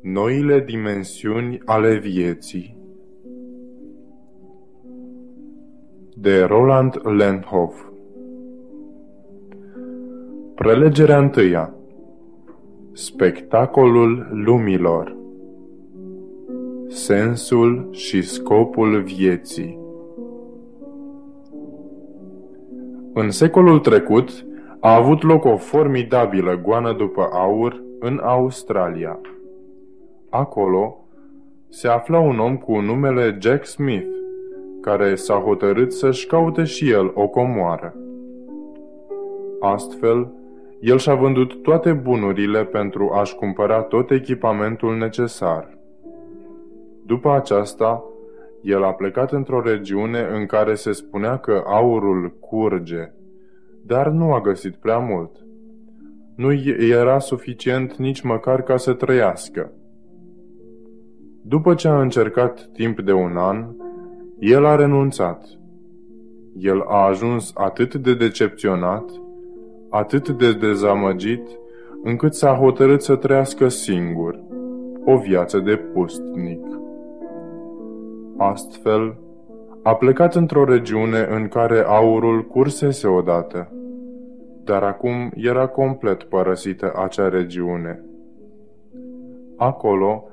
Noile dimensiuni ale vieții. De Roland Lendhoff Prelegerea întâia. Spectacolul lumilor. Sensul și scopul vieții. În secolul trecut a avut loc o formidabilă goană după aur în Australia. Acolo se afla un om cu numele Jack Smith, care s-a hotărât să-și caute și el o comoară. Astfel, el și-a vândut toate bunurile pentru a-și cumpăra tot echipamentul necesar. După aceasta, el a plecat într-o regiune în care se spunea că aurul curge, dar nu a găsit prea mult. Nu era suficient nici măcar ca să trăiască. După ce a încercat timp de un an, el a renunțat. El a ajuns atât de decepționat, atât de dezamăgit, încât s-a hotărât să trăiască singur, o viață de pustnic. Astfel, a plecat într-o regiune în care aurul cursese odată, dar acum era complet părăsită acea regiune. Acolo,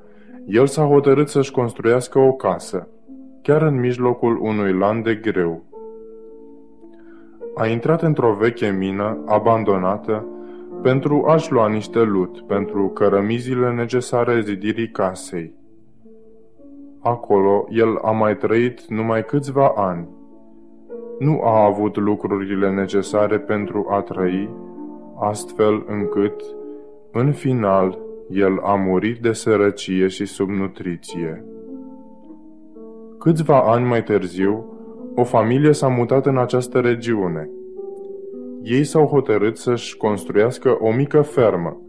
el s-a hotărât să-și construiască o casă, chiar în mijlocul unui lan de greu. A intrat într-o veche mină, abandonată, pentru a-și lua niște lut pentru cărămizile necesare zidirii casei. Acolo, el a mai trăit numai câțiva ani. Nu a avut lucrurile necesare pentru a trăi, astfel încât, în final, el a murit de sărăcie și subnutriție. Câțiva ani mai târziu, o familie s-a mutat în această regiune. Ei s-au hotărât să-și construiască o mică fermă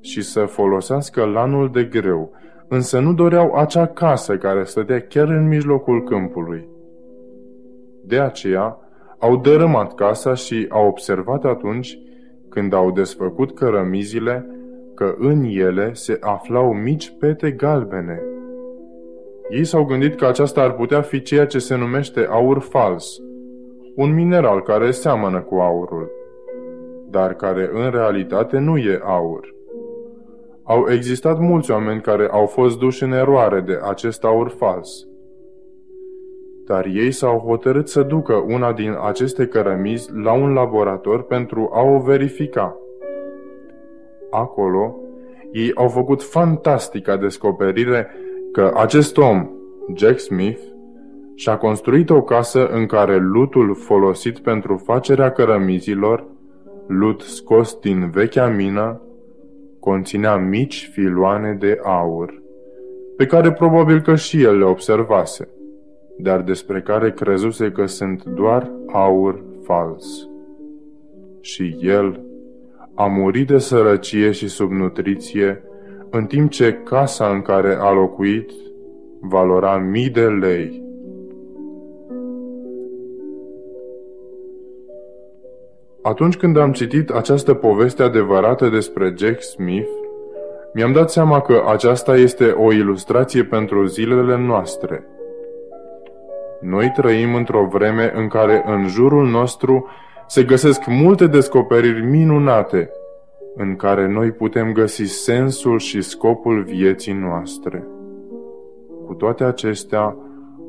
și să folosească lanul de greu, însă nu doreau acea casă care stătea chiar în mijlocul câmpului. De aceea, au dărâmat casa și au observat atunci, când au desfăcut cărămizile, că în ele se aflau mici pete galbene. Ei s-au gândit că aceasta ar putea fi ceea ce se numește aur fals, un mineral care seamănă cu aurul, dar care în realitate nu e aur. Au existat mulți oameni care au fost duși în eroare de acest aur fals. Dar ei s-au hotărât să ducă una din aceste cărămizi la un laborator pentru a o verifica. Acolo, ei au făcut fantastica descoperire că acest om, Jack Smith, și-a construit o casă în care lutul folosit pentru facerea cărămizilor, lut scos din vechea mină, conținea mici filoane de aur, pe care probabil că și el le observase, dar despre care crezuse că sunt doar aur fals. Și el a murit de sărăcie și subnutriție, în timp ce casa în care a locuit valora mii de lei. Atunci când am citit această poveste adevărată despre Jack Smith, mi-am dat seama că aceasta este o ilustrație pentru zilele noastre. Noi trăim într-o vreme în care în jurul nostru se găsesc multe descoperiri minunate în care noi putem găsi sensul și scopul vieții noastre. Cu toate acestea,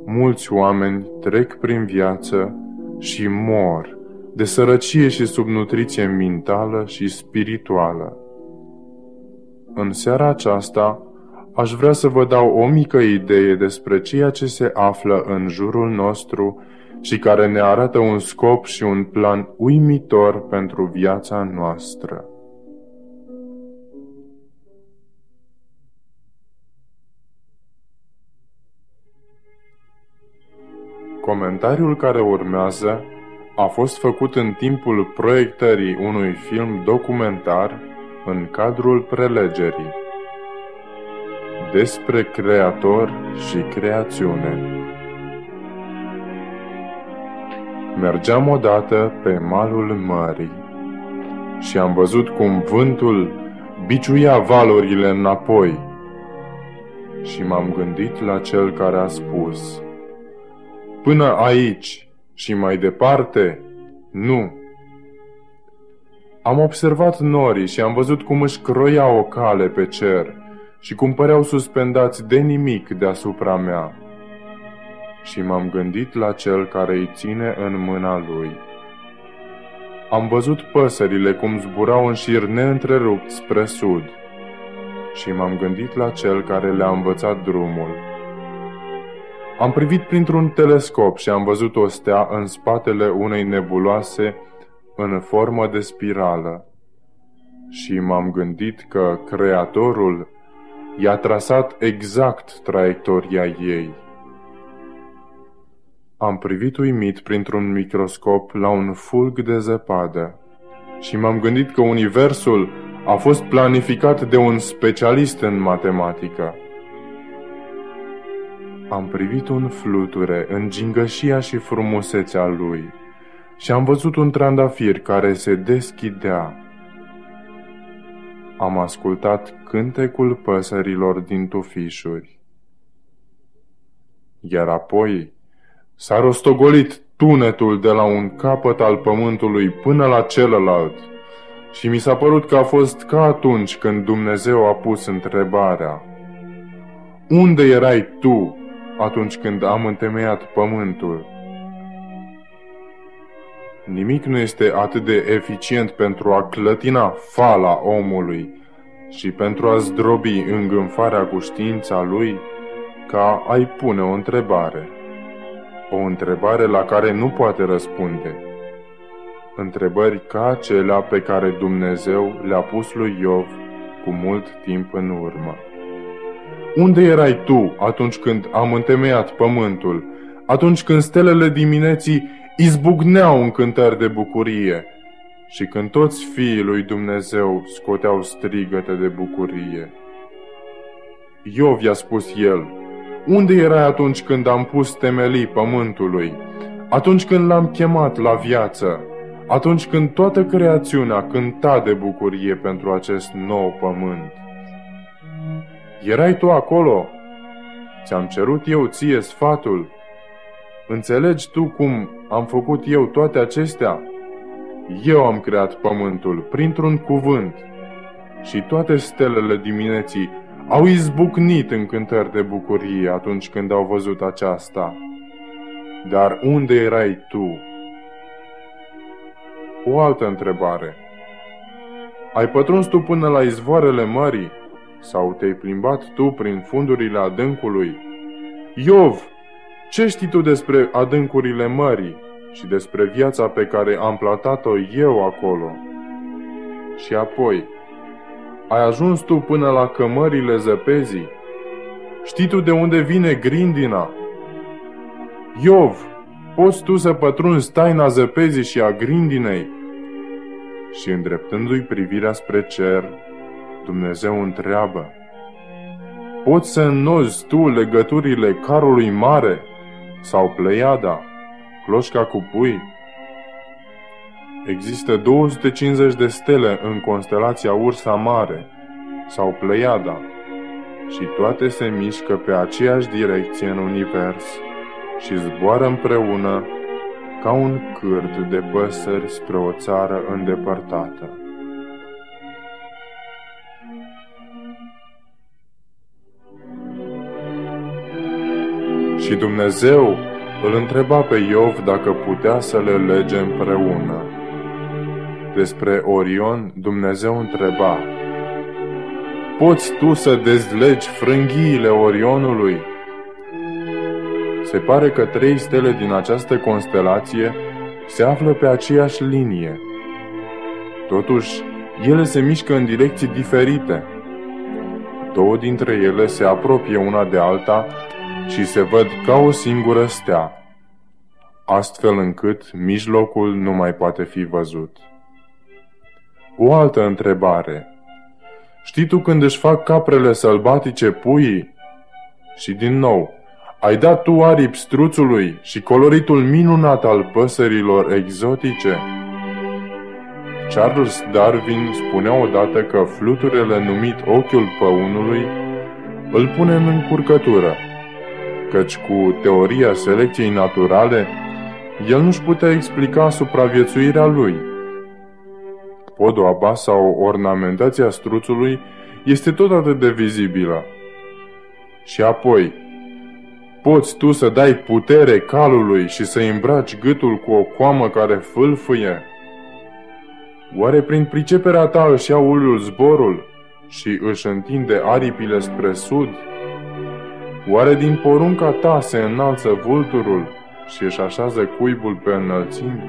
mulți oameni trec prin viață și mor de sărăcie și subnutriție mentală și spirituală. În seara aceasta, aș vrea să vă dau o mică idee despre ceea ce se află în jurul nostru și care ne arată un scop și un plan uimitor pentru viața noastră. Comentariul care urmează a fost făcut în timpul proiectării unui film documentar în cadrul prelegerii despre creator și creațiune. Mergeam odată pe malul mării și am văzut cum vântul biciuia valurile înapoi Și m-am gândit la cel care a spus, Până aici și mai departe, nu. Am observat norii și am văzut cum își croia o cale pe cer și cum păreau suspendați de nimic deasupra mea. Și m-am gândit la cel care îi ține în mâna lui. Am văzut păsările cum zburau în șir neîntrerupt spre sud și m-am gândit la cel care le-a învățat drumul. Am privit printr-un telescop și am văzut o stea în spatele unei nebuloase în formă de spirală. Și m-am gândit că Creatorul i-a trasat exact traiectoria ei. Am privit uimit printr-un microscop la un fulg de zăpadă și m-am gândit că Universul a fost planificat de un specialist în matematică. Am privit un fluture în gingășia și frumusețea lui și am văzut un trandafir care se deschidea. Am ascultat cântecul păsărilor din tufișuri. Iar apoi s-a rostogolit tunetul de la un capăt al pământului până la celălalt și mi s-a părut că a fost ca atunci când Dumnezeu a pus întrebarea Unde erai tu atunci când am întemeiat pământul? Nimic nu este atât de eficient pentru a clătina fala omului și pentru a zdrobi îngânfarea cu știința lui ca ai pune o întrebare. O întrebare la care nu poate răspunde. Întrebări ca acelea pe care Dumnezeu le-a pus lui Iov cu mult timp în urmă. Unde erai tu atunci când am întemeiat pământul, atunci când stelele dimineții izbucneau în cântări de bucurie și când toți fiii lui Dumnezeu scoteau strigăte de bucurie? Iov i-a spus el, unde erai atunci când am pus temelii pământului? Atunci când l-am chemat la viață? Atunci când toată creațiunea cânta de bucurie pentru acest nou pământ? Erai tu acolo? Ți-am cerut eu ție sfatul? Înțelegi tu cum am făcut eu toate acestea? Eu am creat pământul printr-un cuvânt și toate stelele dimineții au izbucnit în cântări de bucurie atunci când au văzut aceasta. Dar unde erai tu? O altă întrebare. Ai pătruns tu până la izvoarele mării? Sau te-ai plimbat tu prin fundurile adâncului? Iov, ce știi tu despre adâncurile mării și despre viața pe care am platat-o eu acolo? Și apoi, ai ajuns tu până la cămările zăpezii? Știi tu de unde vine grindina? Iov, poți tu să pătrunzi taina zăpezii și a grindinei? Și îndreptându-i privirea spre cer, Dumnezeu întreabă, Poți să înnozi tu legăturile carului mare sau pleiada, cloșca cu pui? Există 250 de stele în constelația Ursa Mare sau Pleiada și toate se mișcă pe aceeași direcție în univers și zboară împreună ca un cârt de păsări spre o țară îndepărtată. Și Dumnezeu îl întreba pe Iov dacă putea să le lege împreună. Despre Orion, Dumnezeu întreba, Poți tu să dezlegi frânghiile Orionului? Se pare că trei stele din această constelație se află pe aceeași linie. Totuși, ele se mișcă în direcții diferite. Două dintre ele se apropie una de alta și se văd ca o singură stea, astfel încât mijlocul nu mai poate fi văzut. O altă întrebare. Știi tu când își fac caprele sălbatice puii? Și din nou, ai dat tu aripi struțului și coloritul minunat al păsărilor exotice? Charles Darwin spunea odată că fluturele numit ochiul păunului îl pune în încurcătură, căci cu teoria selecției naturale, el nu-și putea explica supraviețuirea lui. Podoaba sau ornamentația struțului este tot atât de vizibilă. Și apoi, poți tu să dai putere calului și să îmbraci gâtul cu o coamă care fâlfâie? Oare prin priceperea ta își ia uliul zborul și își întinde aripile spre sud? Oare din porunca ta se înalță vulturul și își așează cuibul pe înălțimi?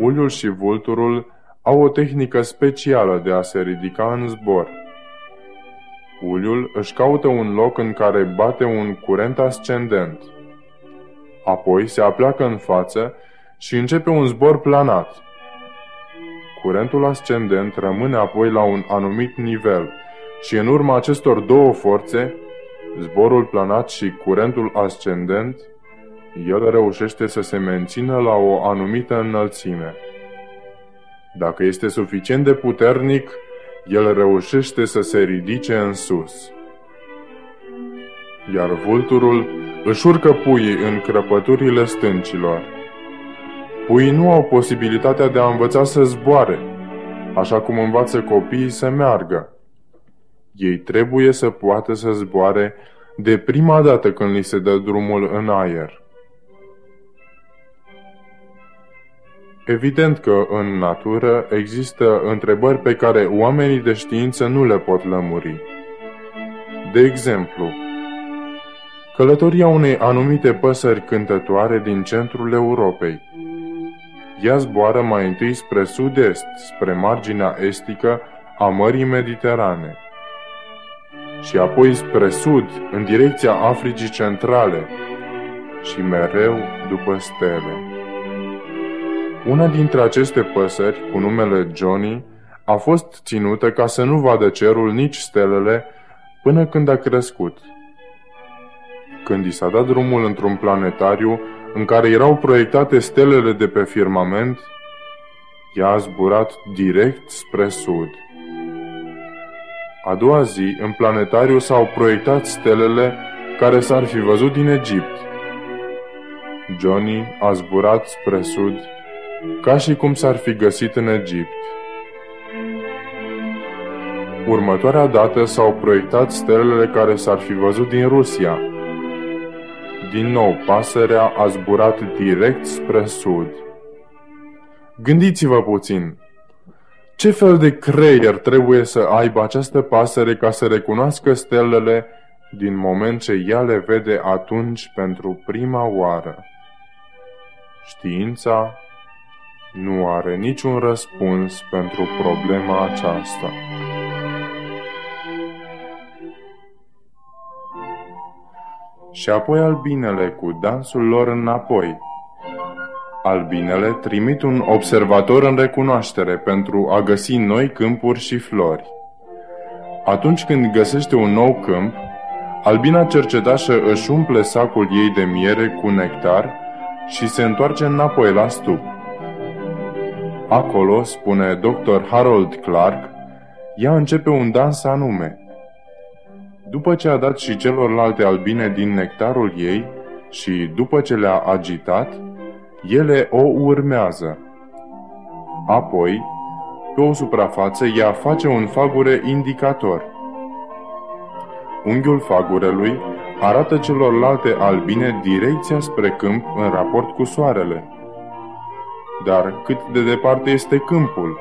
Uliul și vulturul au o tehnică specială de a se ridica în zbor. Uliul își caută un loc în care bate un curent ascendent. Apoi se apleacă în față și începe un zbor planat. Curentul ascendent rămâne apoi la un anumit nivel și în urma acestor două forțe, zborul planat și curentul ascendent, el reușește să se mențină la o anumită înălțime. Dacă este suficient de puternic, el reușește să se ridice în sus. Iar vulturul își urcă puii în crăpăturile stâncilor. Puii nu au posibilitatea de a învăța să zboare, așa cum învață copiii să meargă. Ei trebuie să poată să zboare de prima dată când li se dă drumul în aer. Evident că în natură există întrebări pe care oamenii de știință nu le pot lămuri. De exemplu, călătoria unei anumite păsări cântătoare din centrul Europei. Ea zboară mai întâi spre sud-est, spre marginea estică a Mării Mediterane, și apoi spre sud, în direcția Africii Centrale, și mereu după stele. Una dintre aceste păsări, cu numele Johnny, a fost ținută ca să nu vadă cerul nici stelele până când a crescut. Când i s-a dat drumul într-un planetariu în care erau proiectate stelele de pe firmament, ea a zburat direct spre sud. A doua zi, în planetariu s-au proiectat stelele care s-ar fi văzut din Egipt. Johnny a zburat spre sud ca și cum s-ar fi găsit în Egipt. Următoarea dată s-au proiectat stelele care s-ar fi văzut din Rusia. Din nou, pasărea a zburat direct spre sud. Gândiți-vă puțin. Ce fel de creier trebuie să aibă această pasăre ca să recunoască stelele din moment ce ea le vede atunci pentru prima oară? Știința nu are niciun răspuns pentru problema aceasta. Și apoi albinele cu dansul lor înapoi. Albinele trimit un observator în recunoaștere pentru a găsi noi câmpuri și flori. Atunci când găsește un nou câmp, albina cercetașă își umple sacul ei de miere cu nectar și se întoarce înapoi la stup. Acolo, spune dr. Harold Clark, ea începe un dans anume. După ce a dat și celorlalte albine din nectarul ei și după ce le-a agitat, ele o urmează. Apoi, pe o suprafață, ea face un fagure indicator. Unghiul fagurelui arată celorlalte albine direcția spre câmp în raport cu soarele. Dar cât de departe este câmpul?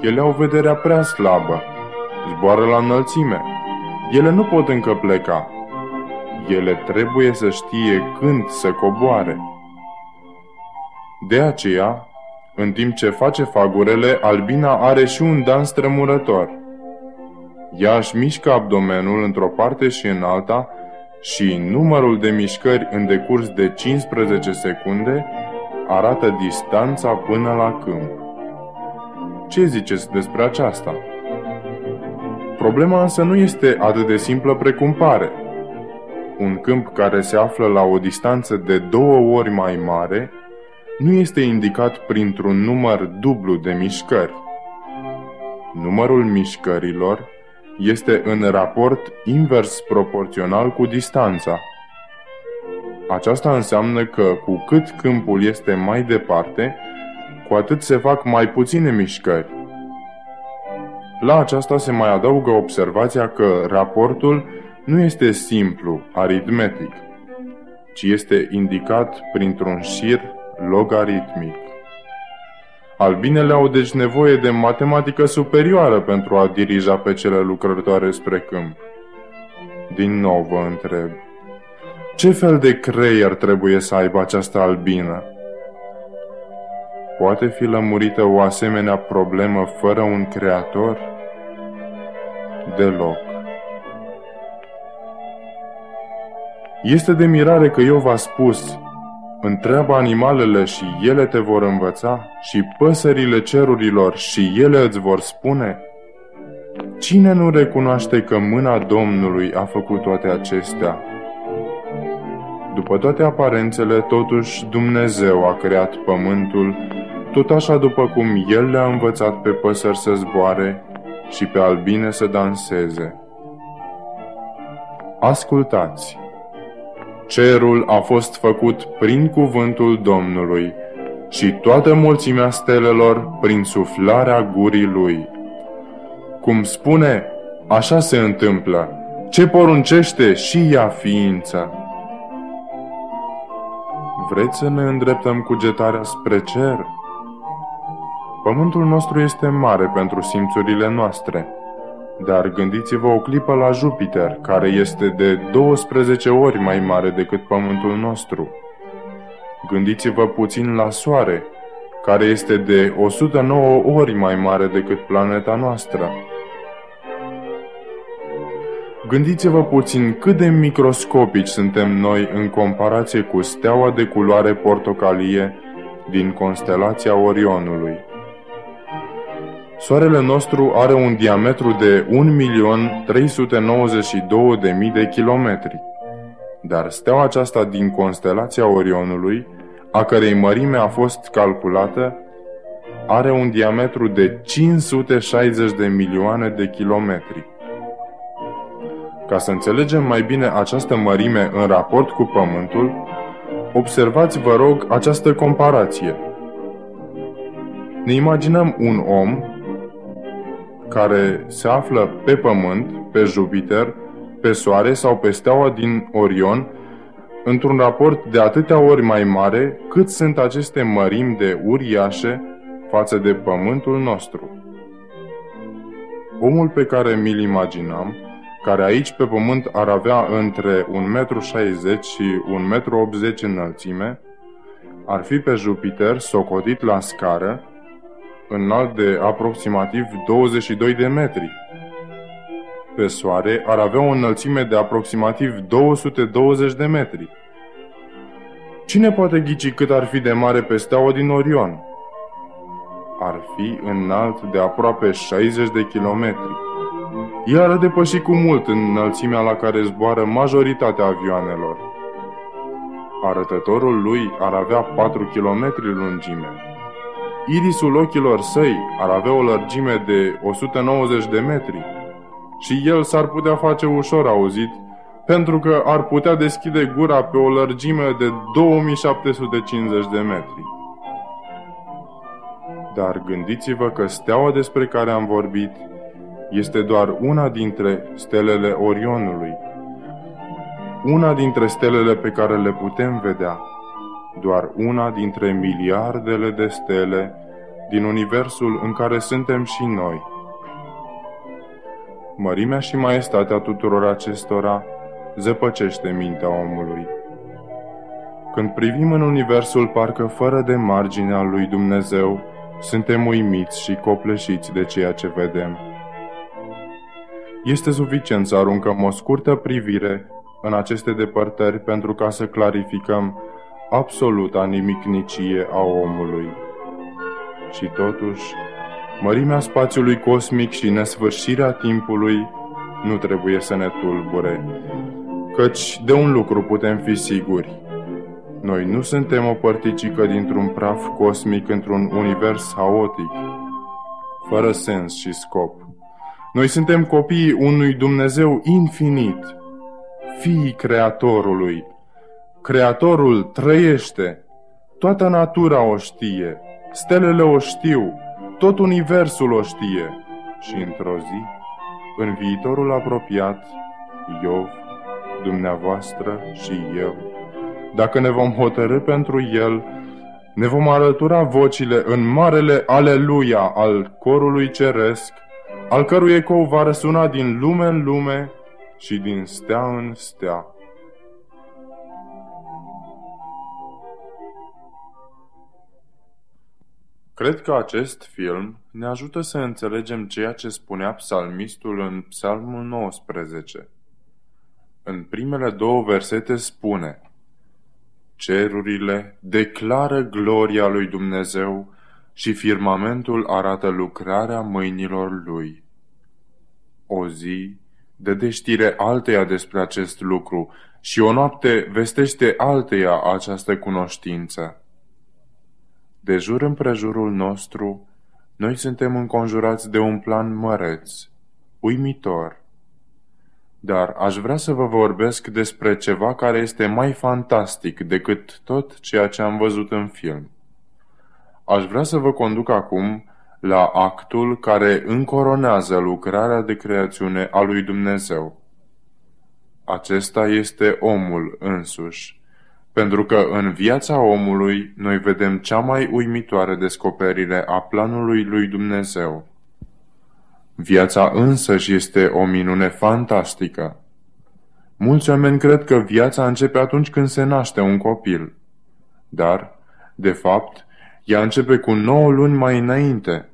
Ele au vederea prea slabă. Zboară la înălțime. Ele nu pot încă pleca. Ele trebuie să știe când să coboare. De aceea, în timp ce face fagurele, albina are și un dans tremurător. Ea își mișcă abdomenul într-o parte și în alta și numărul de mișcări în decurs de 15 secunde arată distanța până la câmp. Ce ziceți despre aceasta? Problema însă nu este atât de simplă precum pare. Un câmp care se află la o distanță de două ori mai mare nu este indicat printr-un număr dublu de mișcări. Numărul mișcărilor este în raport invers proporțional cu distanța. Aceasta înseamnă că cu cât câmpul este mai departe, cu atât se fac mai puține mișcări. La aceasta se mai adaugă observația că raportul nu este simplu, aritmetic, ci este indicat printr-un șir logaritmic. Albinele au deci nevoie de matematică superioară pentru a dirija pe cele lucrătoare spre câmp. Din nou vă întreb, ce fel de creier trebuie să aibă această albină? Poate fi lămurită o asemenea problemă fără un creator? Deloc. Este de mirare că eu v-a spus, întreabă animalele și ele te vor învăța și păsările cerurilor și ele îți vor spune? Cine nu recunoaște că mâna Domnului a făcut toate acestea? După toate aparențele, totuși Dumnezeu a creat pământul, tot așa după cum El le-a învățat pe păsări să zboare și pe albine să danseze. Ascultați! Cerul a fost făcut prin cuvântul Domnului și toată mulțimea stelelor prin suflarea gurii Lui. Cum spune, așa se întâmplă. Ce poruncește și ea ființă. Vreți să ne îndreptăm cugetarea spre cer? Pământul nostru este mare pentru simțurile noastre, dar gândiți-vă o clipă la Jupiter, care este de 12 ori mai mare decât Pământul nostru. Gândiți-vă puțin la Soare, care este de 109 ori mai mare decât planeta noastră. Gândiți-vă puțin cât de microscopici suntem noi în comparație cu steaua de culoare portocalie din constelația Orionului. Soarele nostru are un diametru de 1.392.000 de kilometri. Dar steaua aceasta din constelația Orionului, a cărei mărime a fost calculată, are un diametru de 560 de milioane de kilometri. Ca să înțelegem mai bine această mărime în raport cu Pământul, observați, vă rog, această comparație. Ne imaginăm un om care se află pe Pământ, pe Jupiter, pe Soare sau pe steaua din Orion, într-un raport de atâtea ori mai mare cât sunt aceste mărimi de uriașe față de Pământul nostru. Omul pe care mi-l imaginam, care aici pe Pământ ar avea între 1,60 m și 1,80 m înălțime, ar fi pe Jupiter socotit la scară înalt de aproximativ 22 de metri. Pe Soare ar avea o înălțime de aproximativ 220 de metri. Cine poate ghici cât ar fi de mare pe steaua din Orion? Ar fi înalt de aproape 60 de kilometri. El ar depăși cu mult în înălțimea la care zboară majoritatea avioanelor. Arătătorul lui ar avea 4 km lungime, Irisul ochilor săi ar avea o lărgime de 190 de metri și el s-ar putea face ușor auzit pentru că ar putea deschide gura pe o lărgime de 2750 de metri. Dar gândiți-vă că steaua despre care am vorbit este doar una dintre stelele Orionului, una dintre stelele pe care le putem vedea doar una dintre miliardele de stele din universul în care suntem și noi. Mărimea și maestatea tuturor acestora zăpăcește mintea omului. Când privim în universul parcă fără de marginea lui Dumnezeu, suntem uimiți și copleșiți de ceea ce vedem. Este suficient să aruncăm o scurtă privire în aceste depărtări pentru ca să clarificăm absoluta nimicnicie a omului. Și totuși, mărimea spațiului cosmic și nesfârșirea timpului nu trebuie să ne tulbure, căci de un lucru putem fi siguri. Noi nu suntem o părticică dintr-un praf cosmic într-un univers haotic, fără sens și scop. Noi suntem copiii unui Dumnezeu infinit, fiii Creatorului. Creatorul trăiește, toată natura o știe, stelele o știu, tot universul o știe. Și într-o zi, în viitorul apropiat, Iov, dumneavoastră și eu, dacă ne vom hotărâ pentru el, ne vom alătura vocile în marele aleluia al corului ceresc, al cărui ecou va răsuna din lume în lume și din stea în stea. Cred că acest film ne ajută să înțelegem ceea ce spunea psalmistul în psalmul 19. În primele două versete spune Cerurile declară gloria lui Dumnezeu și firmamentul arată lucrarea mâinilor lui. O zi dă știre alteia despre acest lucru și o noapte vestește alteia această cunoștință. De jur împrejurul nostru, noi suntem înconjurați de un plan măreț, uimitor. Dar aș vrea să vă vorbesc despre ceva care este mai fantastic decât tot ceea ce am văzut în film. Aș vrea să vă conduc acum la actul care încoronează lucrarea de creațiune a lui Dumnezeu. Acesta este omul însuși, pentru că în viața omului noi vedem cea mai uimitoare descoperire a planului lui Dumnezeu. Viața însăși este o minune fantastică. Mulți oameni cred că viața începe atunci când se naște un copil. Dar, de fapt, ea începe cu nouă luni mai înainte.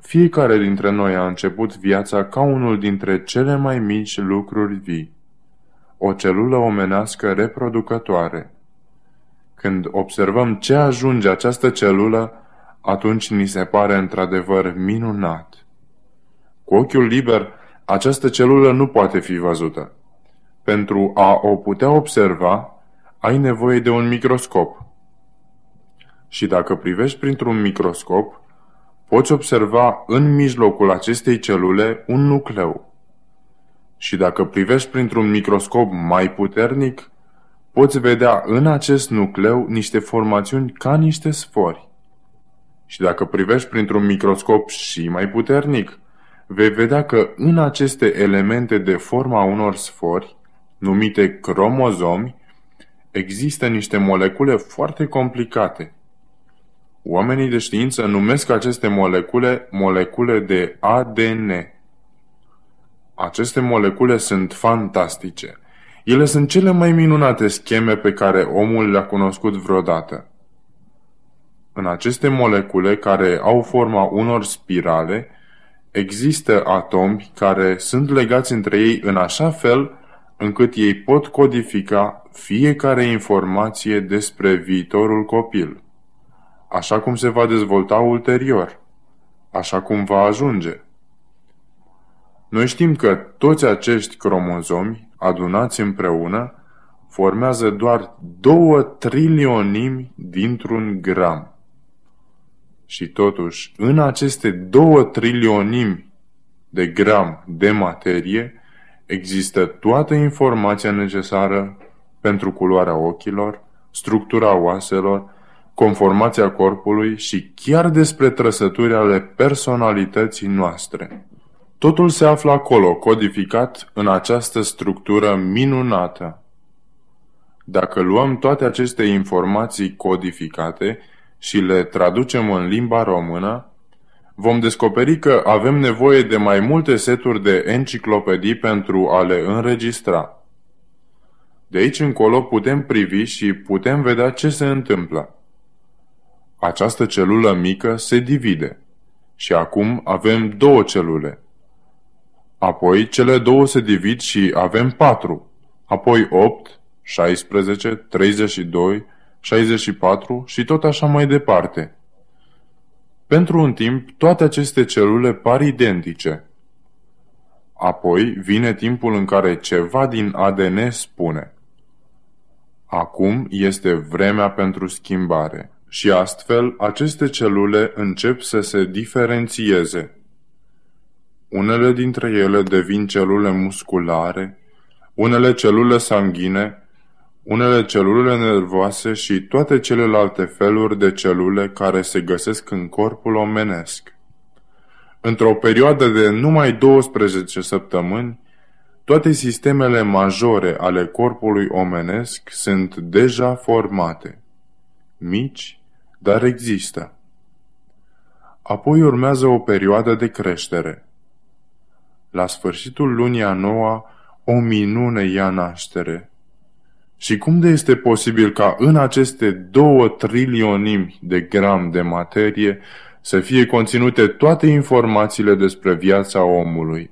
Fiecare dintre noi a început viața ca unul dintre cele mai mici lucruri vii o celulă omenească reproducătoare. Când observăm ce ajunge această celulă, atunci ni se pare într-adevăr minunat. Cu ochiul liber, această celulă nu poate fi văzută. Pentru a o putea observa, ai nevoie de un microscop. Și dacă privești printr-un microscop, poți observa în mijlocul acestei celule un nucleu. Și dacă privești printr-un microscop mai puternic, poți vedea în acest nucleu niște formațiuni ca niște sfori. Și dacă privești printr-un microscop și mai puternic, vei vedea că în aceste elemente de forma unor sfori, numite cromozomi, există niște molecule foarte complicate. Oamenii de știință numesc aceste molecule molecule de ADN. Aceste molecule sunt fantastice. Ele sunt cele mai minunate scheme pe care omul le-a cunoscut vreodată. În aceste molecule, care au forma unor spirale, există atomi care sunt legați între ei în așa fel încât ei pot codifica fiecare informație despre viitorul copil, așa cum se va dezvolta ulterior, așa cum va ajunge. Noi știm că toți acești cromozomi, adunați împreună, formează doar două trilionimi dintr-un gram. Și totuși, în aceste două trilionimi de gram de materie, există toată informația necesară pentru culoarea ochilor, structura oaselor, conformația corpului și chiar despre trăsături ale personalității noastre. Totul se află acolo, codificat în această structură minunată. Dacă luăm toate aceste informații codificate și le traducem în limba română, vom descoperi că avem nevoie de mai multe seturi de enciclopedii pentru a le înregistra. De aici încolo putem privi și putem vedea ce se întâmplă. Această celulă mică se divide. Și acum avem două celule – Apoi cele două se divid și avem 4, apoi 8, 16, 32, 64 și tot așa mai departe. Pentru un timp, toate aceste celule par identice. Apoi vine timpul în care ceva din ADN spune. Acum este vremea pentru schimbare și astfel aceste celule încep să se diferențieze. Unele dintre ele devin celule musculare, unele celule sanguine, unele celule nervoase și toate celelalte feluri de celule care se găsesc în corpul omenesc. Într-o perioadă de numai 12 săptămâni, toate sistemele majore ale corpului omenesc sunt deja formate. Mici, dar există. Apoi urmează o perioadă de creștere. La sfârșitul lunii a noua, o minune ia naștere. Și cum de este posibil ca în aceste două trilionimi de gram de materie să fie conținute toate informațiile despre viața omului?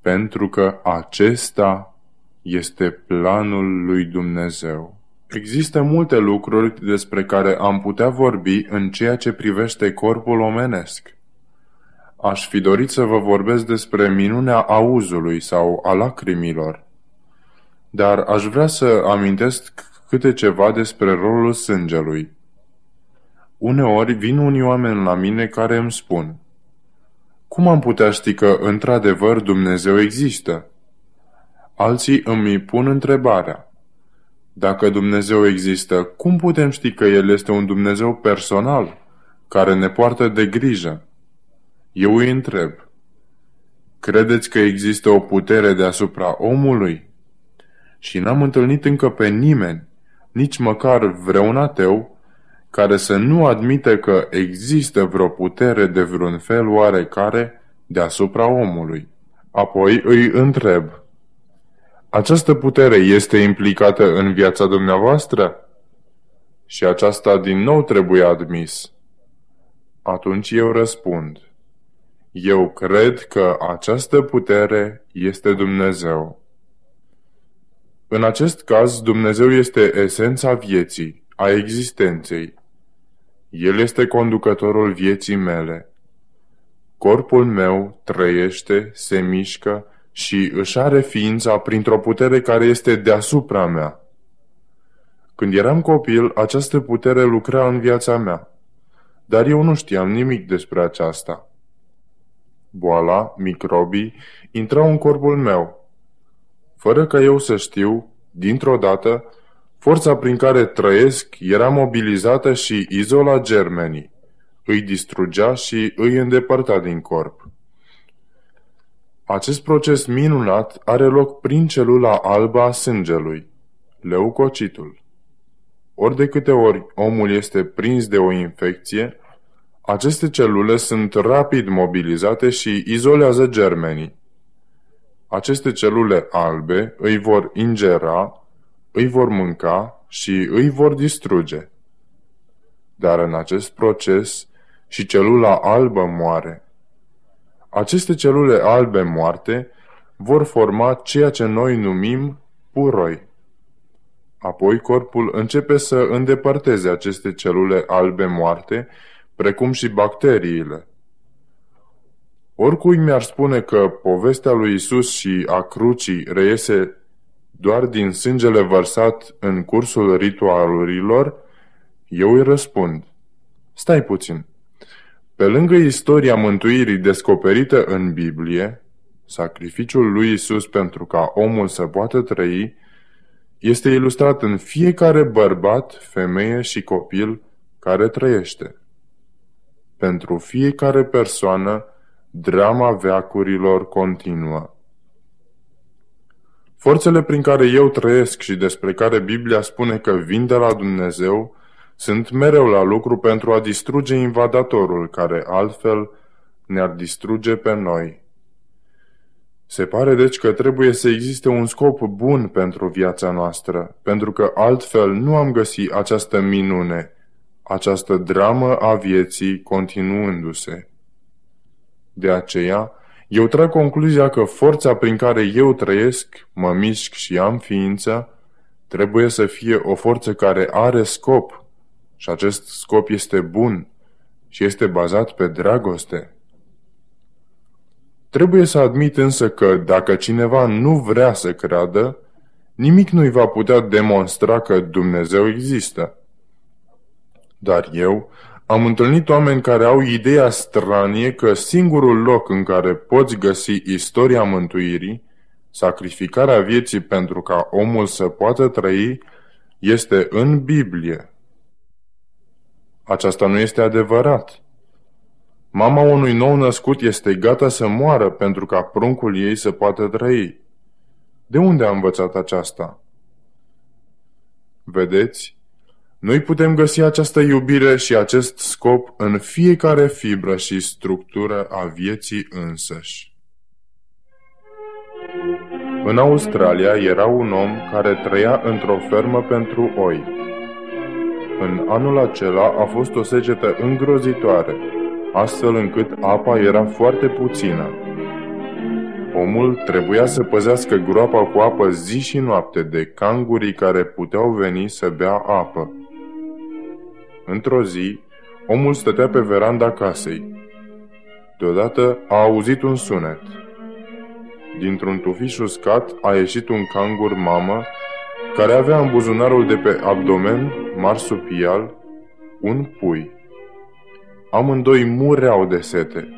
Pentru că acesta este planul lui Dumnezeu. Există multe lucruri despre care am putea vorbi în ceea ce privește corpul omenesc. Aș fi dorit să vă vorbesc despre minunea auzului sau a lacrimilor. Dar aș vrea să amintesc câte ceva despre rolul sângelui. Uneori vin unii oameni la mine care îmi spun Cum am putea ști că într-adevăr Dumnezeu există? Alții îmi pun întrebarea dacă Dumnezeu există, cum putem ști că El este un Dumnezeu personal, care ne poartă de grijă? Eu îi întreb, credeți că există o putere deasupra omului? Și n-am întâlnit încă pe nimeni, nici măcar vreun ateu, care să nu admite că există vreo putere de vreun fel oarecare deasupra omului. Apoi îi întreb, această putere este implicată în viața dumneavoastră? Și aceasta din nou trebuie admis. Atunci eu răspund. Eu cred că această putere este Dumnezeu. În acest caz, Dumnezeu este esența vieții, a existenței. El este conducătorul vieții mele. Corpul meu trăiește, se mișcă și își are ființa printr-o putere care este deasupra mea. Când eram copil, această putere lucra în viața mea, dar eu nu știam nimic despre aceasta. Boala, microbii, intrau în corpul meu. Fără ca eu să știu, dintr-o dată, forța prin care trăiesc era mobilizată și izola germenii. Îi distrugea și îi îndepărta din corp. Acest proces minunat are loc prin celula albă a sângelui, leucocitul. Ori de câte ori omul este prins de o infecție, aceste celule sunt rapid mobilizate și izolează germenii. Aceste celule albe îi vor ingera, îi vor mânca și îi vor distruge. Dar în acest proces și celula albă moare. Aceste celule albe moarte vor forma ceea ce noi numim puroi. Apoi corpul începe să îndepărteze aceste celule albe moarte, precum și bacteriile. Oricui mi-ar spune că povestea lui Isus și a crucii reiese doar din sângele vărsat în cursul ritualurilor, eu îi răspund. Stai puțin. Pe lângă istoria mântuirii descoperită în Biblie, sacrificiul lui Isus pentru ca omul să poată trăi este ilustrat în fiecare bărbat, femeie și copil care trăiește. Pentru fiecare persoană, drama veacurilor continuă. Forțele prin care eu trăiesc și despre care Biblia spune că vin de la Dumnezeu sunt mereu la lucru pentru a distruge invadatorul care altfel ne-ar distruge pe noi. Se pare deci că trebuie să existe un scop bun pentru viața noastră, pentru că altfel nu am găsit această minune, această dramă a vieții continuându-se. De aceea, eu trag concluzia că forța prin care eu trăiesc, mă mișc și am ființă, trebuie să fie o forță care are scop, și acest scop este bun și este bazat pe dragoste. Trebuie să admit însă că dacă cineva nu vrea să creadă, nimic nu-i va putea demonstra că Dumnezeu există. Dar eu Am întâlnit oameni care au ideea stranie că singurul loc în care poți găsi istoria mântuirii, sacrificarea vieții pentru ca omul să poată trăi, este în Biblie. Aceasta nu este adevărat. Mama unui nou născut este gata să moară pentru ca pruncul ei să poată trăi. De unde a învățat aceasta? Vedeți? Noi putem găsi această iubire și acest scop în fiecare fibră și structură a vieții însăși. În Australia era un om care trăia într-o fermă pentru oi. În anul acela a fost o secetă îngrozitoare, astfel încât apa era foarte puțină. Omul trebuia să păzească groapa cu apă zi și noapte de cangurii care puteau veni să bea apă. Într-o zi, omul stătea pe veranda casei. Deodată a auzit un sunet. Dintr-un tufiș uscat a ieșit un cangur mamă care avea în buzunarul de pe abdomen marsupial un pui. Amândoi mureau de sete.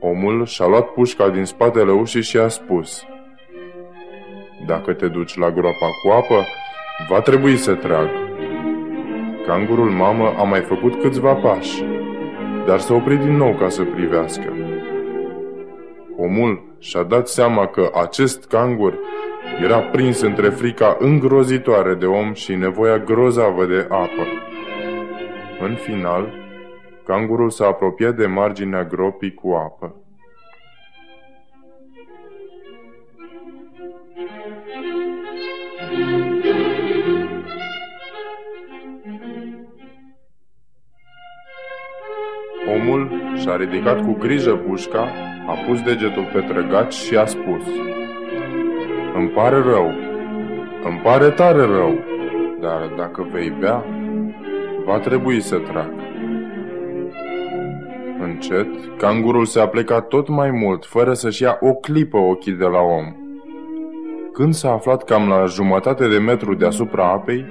Omul și-a luat pușca din spatele ușii și a spus Dacă te duci la groapa cu apă, va trebui să trag. Cangurul mamă a mai făcut câțiva pași, dar s-a oprit din nou ca să privească. Omul și-a dat seama că acest cangur era prins între frica îngrozitoare de om și nevoia grozavă de apă. În final, cangurul s-a apropiat de marginea gropii cu apă. Omul și-a ridicat cu grijă pușca, a pus degetul pe trăgaci și a spus Îmi pare rău, îmi pare tare rău, dar dacă vei bea, va trebui să trag. Încet, cangurul se apleca tot mai mult, fără să-și ia o clipă ochii de la om. Când s-a aflat cam la jumătate de metru deasupra apei,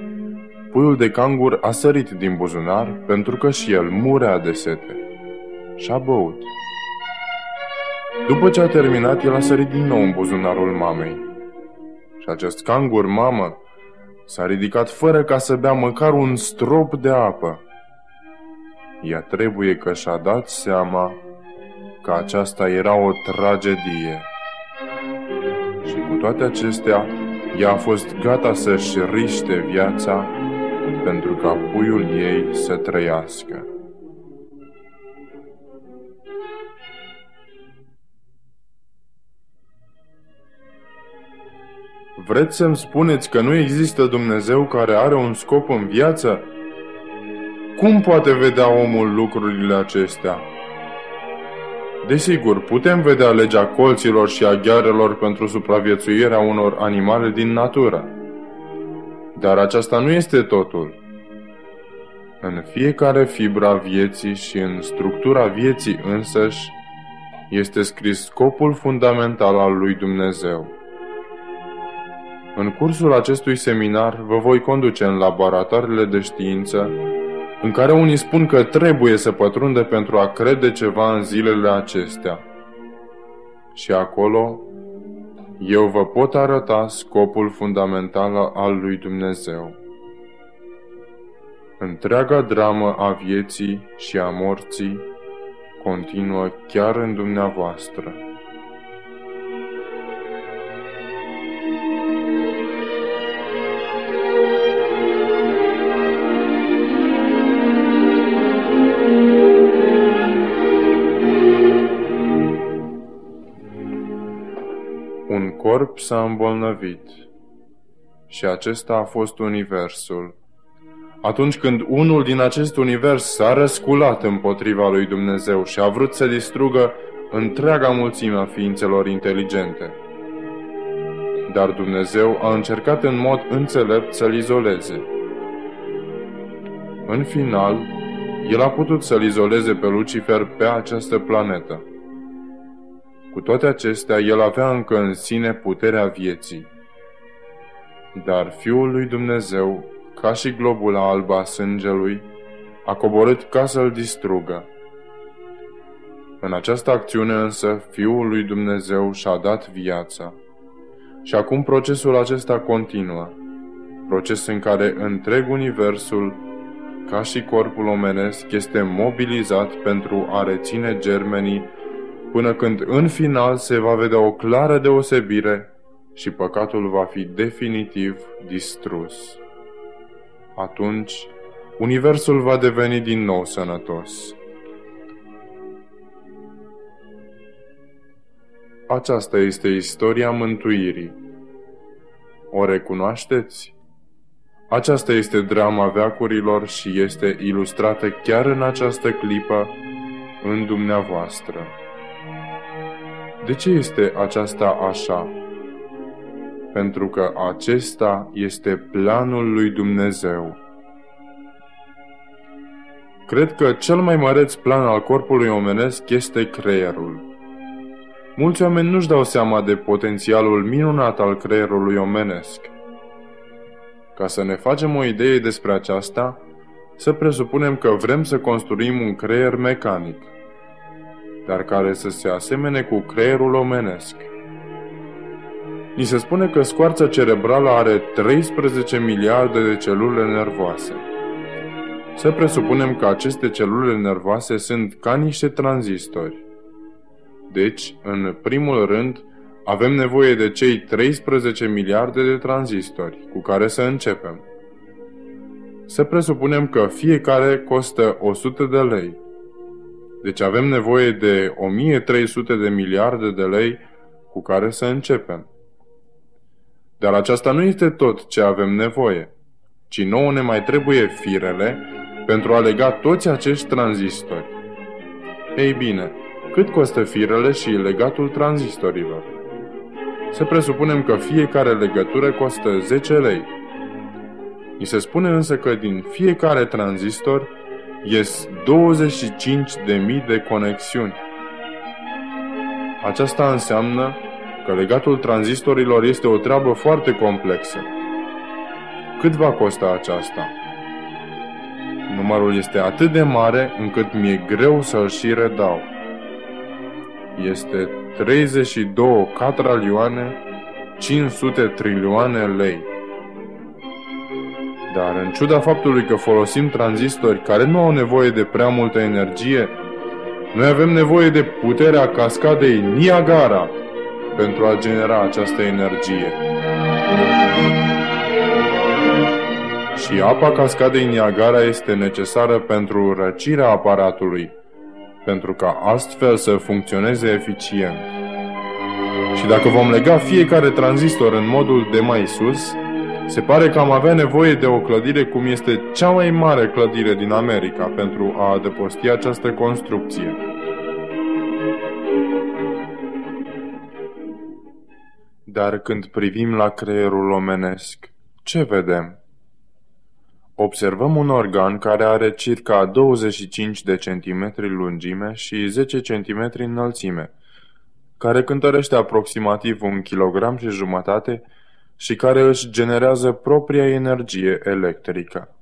puiul de cangur a sărit din buzunar pentru că și el murea de sete și a băut. După ce a terminat, el a sărit din nou în buzunarul mamei. Și acest cangur mamă s-a ridicat fără ca să bea măcar un strop de apă. Ea trebuie că și-a dat seama că aceasta era o tragedie. Și cu toate acestea, ea a fost gata să-și riște viața pentru ca puiul ei să trăiască. Vreți să-mi spuneți că nu există Dumnezeu care are un scop în viață? Cum poate vedea omul lucrurile acestea? Desigur, putem vedea legea colților și a ghearelor pentru supraviețuirea unor animale din natură. Dar aceasta nu este totul. În fiecare fibra vieții și în structura vieții însăși este scris scopul fundamental al lui Dumnezeu. În cursul acestui seminar vă voi conduce în laboratoarele de știință, în care unii spun că trebuie să pătrundă pentru a crede ceva în zilele acestea. Și acolo eu vă pot arăta scopul fundamental al lui Dumnezeu. Întreaga dramă a vieții și a morții continuă chiar în dumneavoastră. Corp s-a îmbolnăvit. Și acesta a fost universul. Atunci când unul din acest univers s-a răsculat împotriva lui Dumnezeu și a vrut să distrugă întreaga mulțime a ființelor inteligente. Dar Dumnezeu a încercat în mod înțelept să-l izoleze. În final, el a putut să-l izoleze pe Lucifer pe această planetă. Cu toate acestea, el avea încă în sine puterea vieții. Dar Fiul lui Dumnezeu, ca și globula alba a sângelui, a coborât ca să-l distrugă. În această acțiune însă, Fiul lui Dumnezeu și-a dat viața. Și acum procesul acesta continuă, proces în care întreg universul, ca și corpul omenesc, este mobilizat pentru a reține germenii până când în final se va vedea o clară deosebire și păcatul va fi definitiv distrus. Atunci, universul va deveni din nou sănătos. Aceasta este istoria mântuirii. O recunoașteți? Aceasta este drama veacurilor și este ilustrată chiar în această clipă în dumneavoastră. De ce este aceasta așa? Pentru că acesta este planul lui Dumnezeu. Cred că cel mai măreț plan al corpului omenesc este creierul. Mulți oameni nu-și dau seama de potențialul minunat al creierului omenesc. Ca să ne facem o idee despre aceasta, să presupunem că vrem să construim un creier mecanic, dar care să se asemene cu creierul omenesc. Ni se spune că scoarța cerebrală are 13 miliarde de celule nervoase. Să presupunem că aceste celule nervoase sunt ca niște tranzistori. Deci, în primul rând, avem nevoie de cei 13 miliarde de tranzistori cu care să începem. Să presupunem că fiecare costă 100 de lei. Deci avem nevoie de 1300 de miliarde de lei cu care să începem. Dar aceasta nu este tot ce avem nevoie, ci nouă ne mai trebuie firele pentru a lega toți acești tranzistori. Ei bine, cât costă firele și legatul tranzistorilor? Să presupunem că fiecare legătură costă 10 lei. Ni se spune însă că din fiecare tranzistor ies 25.000 de conexiuni. Aceasta înseamnă că legatul tranzistorilor este o treabă foarte complexă. Cât va costa aceasta? Numărul este atât de mare încât mi-e greu să-l și redau este 32 catralioane 500 trilioane lei. Dar în ciuda faptului că folosim tranzistori care nu au nevoie de prea multă energie, noi avem nevoie de puterea cascadei Niagara pentru a genera această energie. Și apa cascadei Niagara este necesară pentru răcirea aparatului, pentru ca astfel să funcționeze eficient. Și dacă vom lega fiecare tranzistor în modul de mai sus, se pare că am avea nevoie de o clădire cum este cea mai mare clădire din America pentru a adăposti această construcție. Dar când privim la creierul omenesc, ce vedem? Observăm un organ care are circa 25 de centimetri lungime și 10 centimetri înălțime, care cântărește aproximativ un kilogram și jumătate și care își generează propria energie electrică.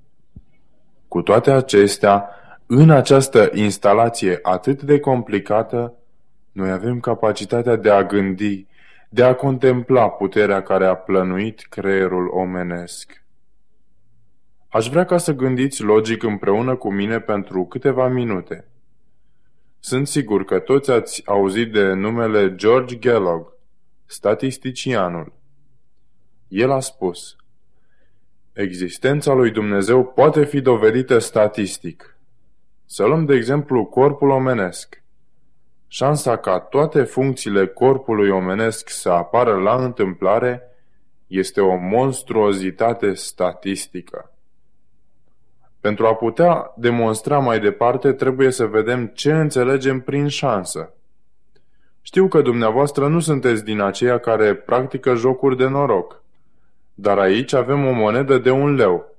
Cu toate acestea, în această instalație atât de complicată, noi avem capacitatea de a gândi, de a contempla puterea care a plănuit creierul omenesc. Aș vrea ca să gândiți logic împreună cu mine pentru câteva minute. Sunt sigur că toți ați auzit de numele George Kellogg, statisticianul. El a spus, Existența lui Dumnezeu poate fi dovedită statistic. Să luăm de exemplu corpul omenesc. Șansa ca toate funcțiile corpului omenesc să apară la întâmplare este o monstruozitate statistică. Pentru a putea demonstra mai departe, trebuie să vedem ce înțelegem prin șansă. Știu că dumneavoastră nu sunteți din aceia care practică jocuri de noroc, dar aici avem o monedă de un leu.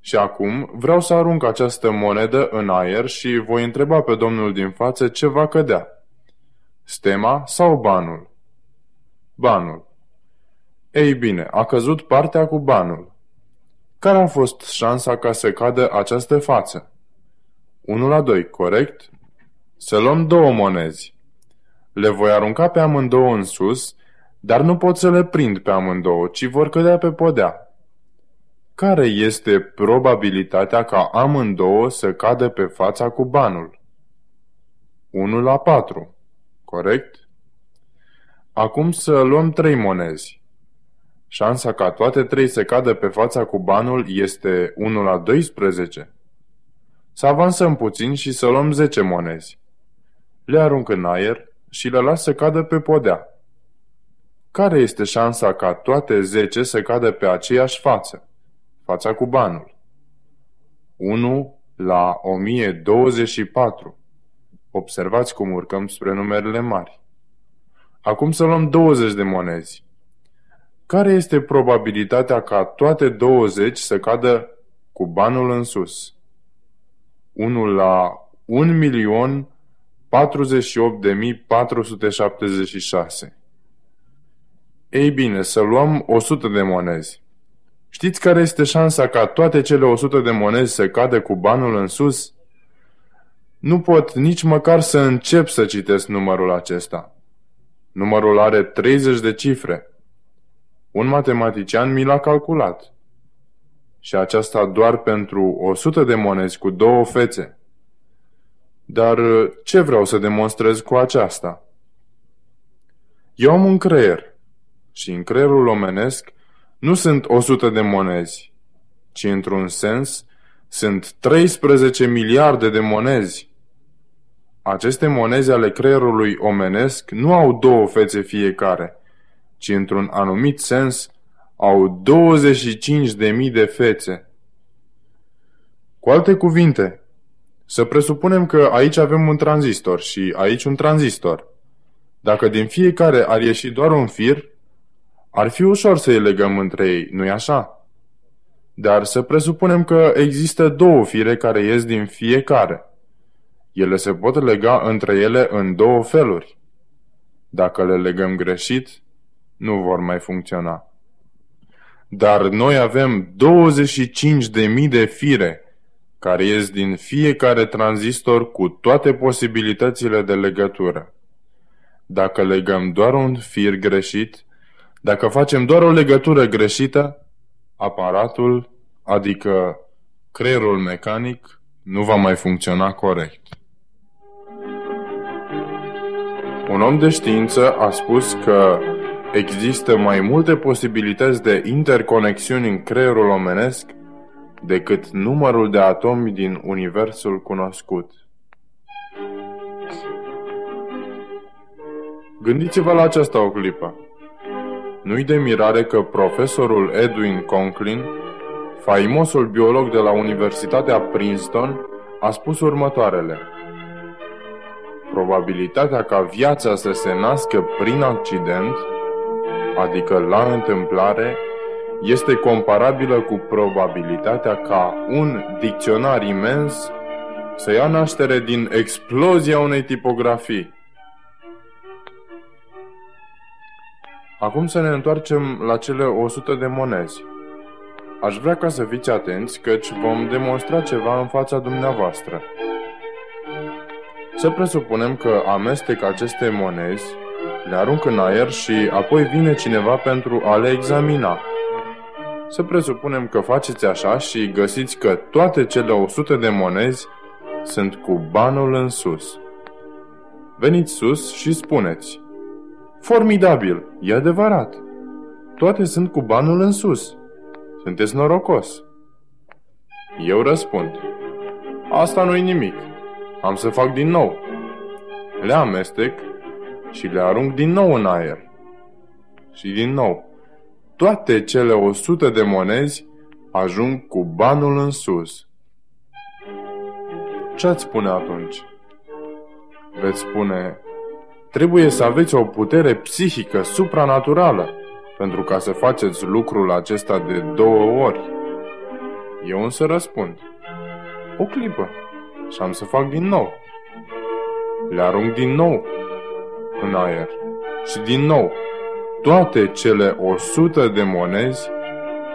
Și acum vreau să arunc această monedă în aer și voi întreba pe domnul din față ce va cădea. Stema sau banul? Banul. Ei bine, a căzut partea cu banul. Care a fost șansa ca să cadă această față? 1 la 2, corect? Să luăm două monezi. Le voi arunca pe amândouă în sus, dar nu pot să le prind pe amândouă, ci vor cădea pe podea. Care este probabilitatea ca amândouă să cadă pe fața cu banul? 1 la 4, corect? Acum să luăm trei monezi. Șansa ca toate trei să cadă pe fața cu banul este 1 la 12. Să avansăm puțin și să luăm 10 monezi. Le arunc în aer și le las să cadă pe podea. Care este șansa ca toate 10 să cadă pe aceeași față, fața cu banul? 1 la 1024. Observați cum urcăm spre numerele mari. Acum să luăm 20 de monezi. Care este probabilitatea ca toate 20 să cadă cu banul în sus? 1 la 1 milion 48.476. Ei bine, să luăm 100 de monezi. Știți care este șansa ca toate cele 100 de monezi să cadă cu banul în sus? Nu pot nici măcar să încep să citesc numărul acesta. Numărul are 30 de cifre. Un matematician mi l-a calculat. Și aceasta doar pentru 100 de monezi cu două fețe. Dar ce vreau să demonstrez cu aceasta? Eu am un creier și în creierul omenesc nu sunt 100 de monezi, ci într-un sens sunt 13 miliarde de monezi aceste monezi ale creierului omenesc nu au două fețe fiecare, ci într-un anumit sens au 25.000 de fețe. Cu alte cuvinte, să presupunem că aici avem un tranzistor și aici un tranzistor. Dacă din fiecare ar ieși doar un fir, ar fi ușor să îi legăm între ei, nu-i așa? Dar să presupunem că există două fire care ies din fiecare – ele se pot lega între ele în două feluri. Dacă le legăm greșit, nu vor mai funcționa. Dar noi avem 25.000 de fire care ies din fiecare tranzistor cu toate posibilitățile de legătură. Dacă legăm doar un fir greșit, dacă facem doar o legătură greșită, aparatul, adică creierul mecanic, nu va mai funcționa corect. Un om de știință a spus că există mai multe posibilități de interconexiuni în creierul omenesc decât numărul de atomi din universul cunoscut. Gândiți-vă la aceasta o clipă. Nu-i de mirare că profesorul Edwin Conklin, faimosul biolog de la Universitatea Princeton, a spus următoarele – probabilitatea ca viața să se nască prin accident, adică la întâmplare, este comparabilă cu probabilitatea ca un dicționar imens să ia naștere din explozia unei tipografii. Acum să ne întoarcem la cele 100 de monezi. Aș vrea ca să fiți atenți, căci vom demonstra ceva în fața dumneavoastră. Să presupunem că amestec aceste monezi, le arunc în aer și apoi vine cineva pentru a le examina. Să presupunem că faceți așa și găsiți că toate cele 100 de monezi sunt cu banul în sus. Veniți sus și spuneți Formidabil, e adevărat. Toate sunt cu banul în sus. Sunteți norocos. Eu răspund Asta nu-i nimic. Am să fac din nou. Le amestec și le arunc din nou în aer. Și din nou. Toate cele o sută de monezi ajung cu banul în sus. Ce ați spune atunci? Veți spune, trebuie să aveți o putere psihică supranaturală pentru ca să faceți lucrul acesta de două ori. Eu însă răspund, o clipă și am să fac din nou. Le arunc din nou în aer și din nou toate cele o sută de monezi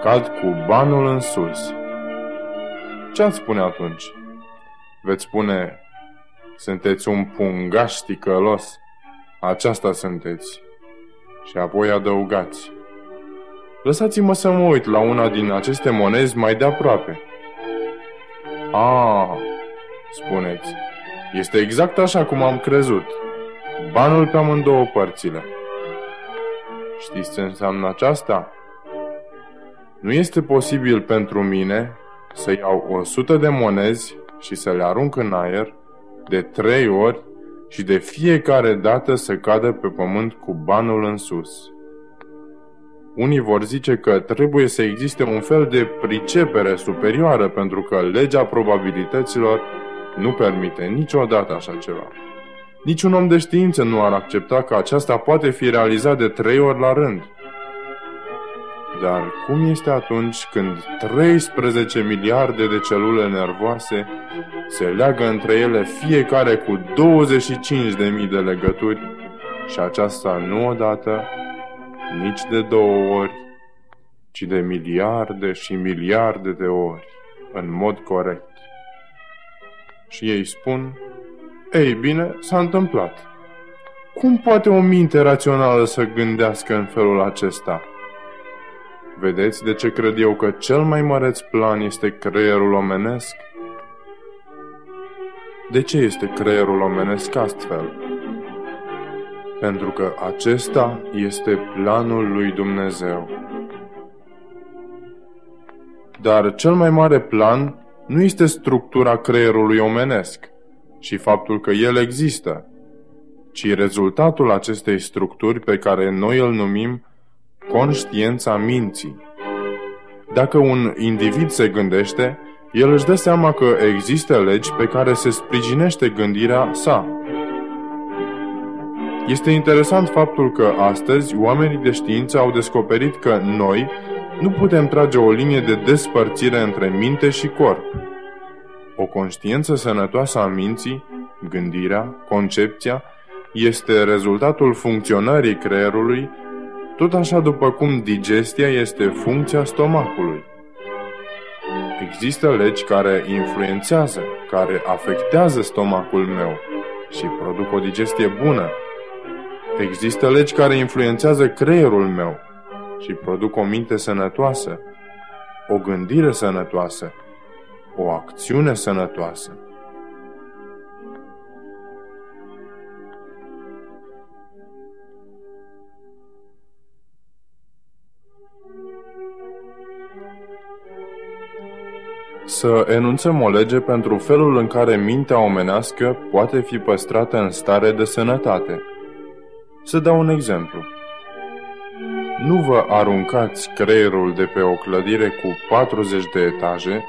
cad cu banul în sus. Ce ați spune atunci? Veți spune, sunteți un pungaș ticălos. Aceasta sunteți. Și apoi adăugați. Lăsați-mă să mă uit la una din aceste monezi mai de aproape. A, spuneți, este exact așa cum am crezut. Banul pe amândouă părțile. Știți ce înseamnă aceasta? Nu este posibil pentru mine să iau o sută de monezi și să le arunc în aer de trei ori și de fiecare dată să cadă pe pământ cu banul în sus. Unii vor zice că trebuie să existe un fel de pricepere superioară pentru că legea probabilităților nu permite niciodată așa ceva. Niciun om de știință nu ar accepta că aceasta poate fi realizat de trei ori la rând. Dar cum este atunci când 13 miliarde de celule nervoase se leagă între ele fiecare cu 25.000 de legături și aceasta nu odată, nici de două ori, ci de miliarde și miliarde de ori, în mod corect. Și ei spun, ei bine, s-a întâmplat. Cum poate o minte rațională să gândească în felul acesta? Vedeți de ce cred eu că cel mai măreț plan este creierul omenesc? De ce este creierul omenesc astfel? Pentru că acesta este planul lui Dumnezeu. Dar cel mai mare plan nu este structura creierului omenesc, și faptul că el există, ci rezultatul acestei structuri pe care noi îl numim conștiința minții. Dacă un individ se gândește, el își dă seama că există legi pe care se sprijinește gândirea sa. Este interesant faptul că astăzi oamenii de știință au descoperit că noi nu putem trage o linie de despărțire între minte și corp. O conștiință sănătoasă a minții, gândirea, concepția, este rezultatul funcționării creierului, tot așa după cum digestia este funcția stomacului. Există legi care influențează, care afectează stomacul meu și produc o digestie bună. Există legi care influențează creierul meu și produc o minte sănătoasă, o gândire sănătoasă o acțiune sănătoasă. Să enunțăm o lege pentru felul în care mintea omenească poate fi păstrată în stare de sănătate. Să dau un exemplu. Nu vă aruncați creierul de pe o clădire cu 40 de etaje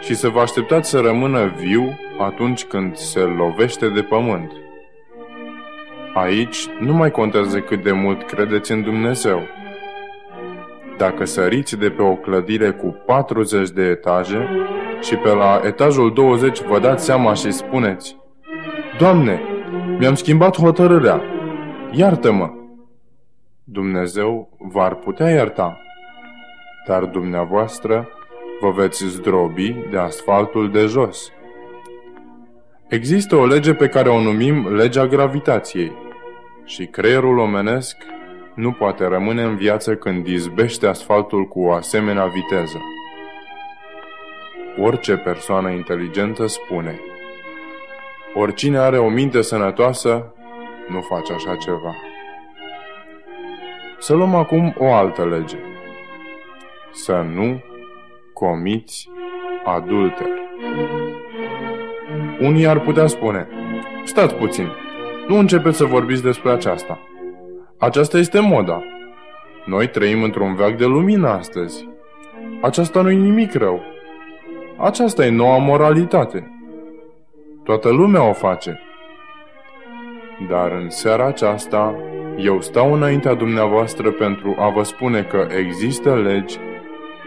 și să vă așteptați să rămână viu atunci când se lovește de pământ. Aici nu mai contează cât de mult credeți în Dumnezeu. Dacă săriți de pe o clădire cu 40 de etaje și pe la etajul 20 vă dați seama și spuneți Doamne, mi-am schimbat hotărârea, iartă-mă! Dumnezeu v-ar putea ierta, dar dumneavoastră vă veți zdrobi de asfaltul de jos. Există o lege pe care o numim legea gravitației și creierul omenesc nu poate rămâne în viață când izbește asfaltul cu o asemenea viteză. Orice persoană inteligentă spune Oricine are o minte sănătoasă nu face așa ceva. Să luăm acum o altă lege. Să nu comiți adulter. Unii ar putea spune, stați puțin, nu începeți să vorbiți despre aceasta. Aceasta este moda. Noi trăim într-un veac de lumină astăzi. Aceasta nu-i nimic rău. Aceasta e noua moralitate. Toată lumea o face. Dar în seara aceasta, eu stau înaintea dumneavoastră pentru a vă spune că există legi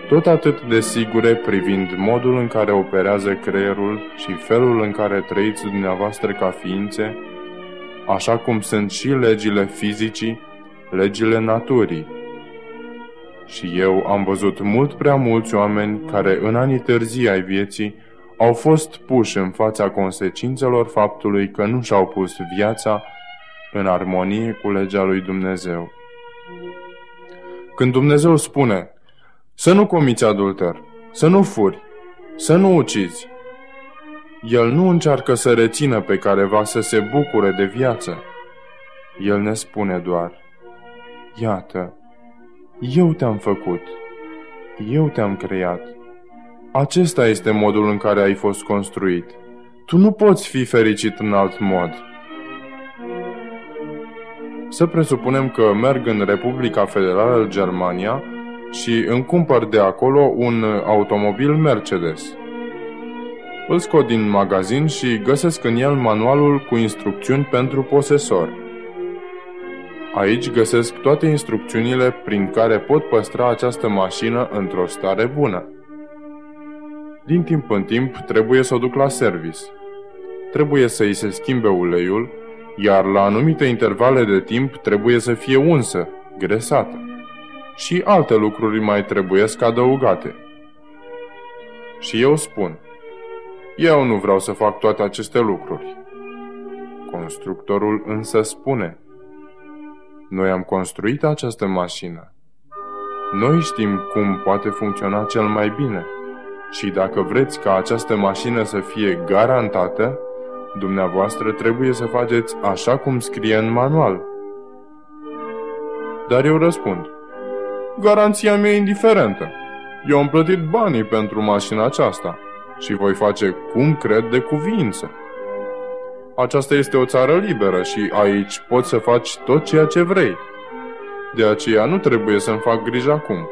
tot atât de sigure privind modul în care operează creierul și felul în care trăiți dumneavoastră ca ființe, așa cum sunt și legile fizicii, legile naturii. Și eu am văzut mult prea mulți oameni care în anii târzii ai vieții au fost puși în fața consecințelor faptului că nu și-au pus viața în armonie cu legea lui Dumnezeu. Când Dumnezeu spune să nu comiți adulter, să nu furi, să nu ucizi, El nu încearcă să rețină pe careva să se bucure de viață. El ne spune doar, Iată, eu te-am făcut, eu te-am creat. Acesta este modul în care ai fost construit. Tu nu poți fi fericit în alt mod. Să presupunem că merg în Republica Federală Germania și îmi cumpăr de acolo un automobil Mercedes. Îl scot din magazin și găsesc în el manualul cu instrucțiuni pentru posesor. Aici găsesc toate instrucțiunile prin care pot păstra această mașină într-o stare bună. Din timp în timp trebuie să o duc la service. Trebuie să îi se schimbe uleiul, iar la anumite intervale de timp trebuie să fie unsă, gresată. Și alte lucruri mai trebuiesc adăugate. Și eu spun, eu nu vreau să fac toate aceste lucruri. Constructorul însă spune, noi am construit această mașină. Noi știm cum poate funcționa cel mai bine. Și dacă vreți ca această mașină să fie garantată, dumneavoastră trebuie să faceți așa cum scrie în manual. Dar eu răspund, garanția mea e indiferentă. Eu am plătit banii pentru mașina aceasta și voi face cum cred de cuvință. Aceasta este o țară liberă și aici poți să faci tot ceea ce vrei. De aceea nu trebuie să-mi fac griji acum.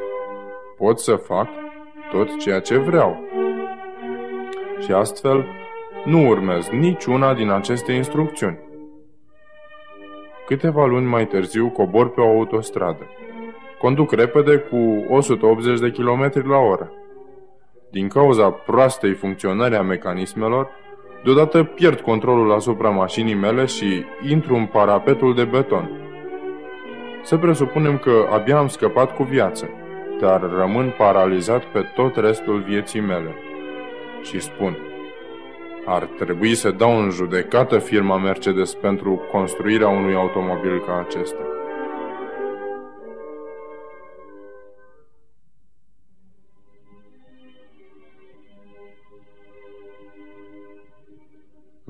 Pot să fac tot ceea ce vreau. Și astfel nu urmez niciuna din aceste instrucțiuni. Câteva luni mai târziu cobor pe o autostradă. Conduc repede cu 180 de km la oră. Din cauza proastei funcționări a mecanismelor, Deodată pierd controlul asupra mașinii mele și intru în parapetul de beton. Să presupunem că abia am scăpat cu viață, dar rămân paralizat pe tot restul vieții mele. Și spun, ar trebui să dau în judecată firma Mercedes pentru construirea unui automobil ca acesta.